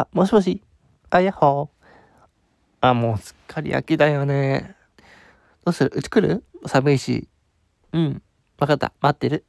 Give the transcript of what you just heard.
あ、もしもしあ、やっほー。あ、もうすっかり秋だよね。どうする？うち来る？寒いし。うん。わかった。待ってる。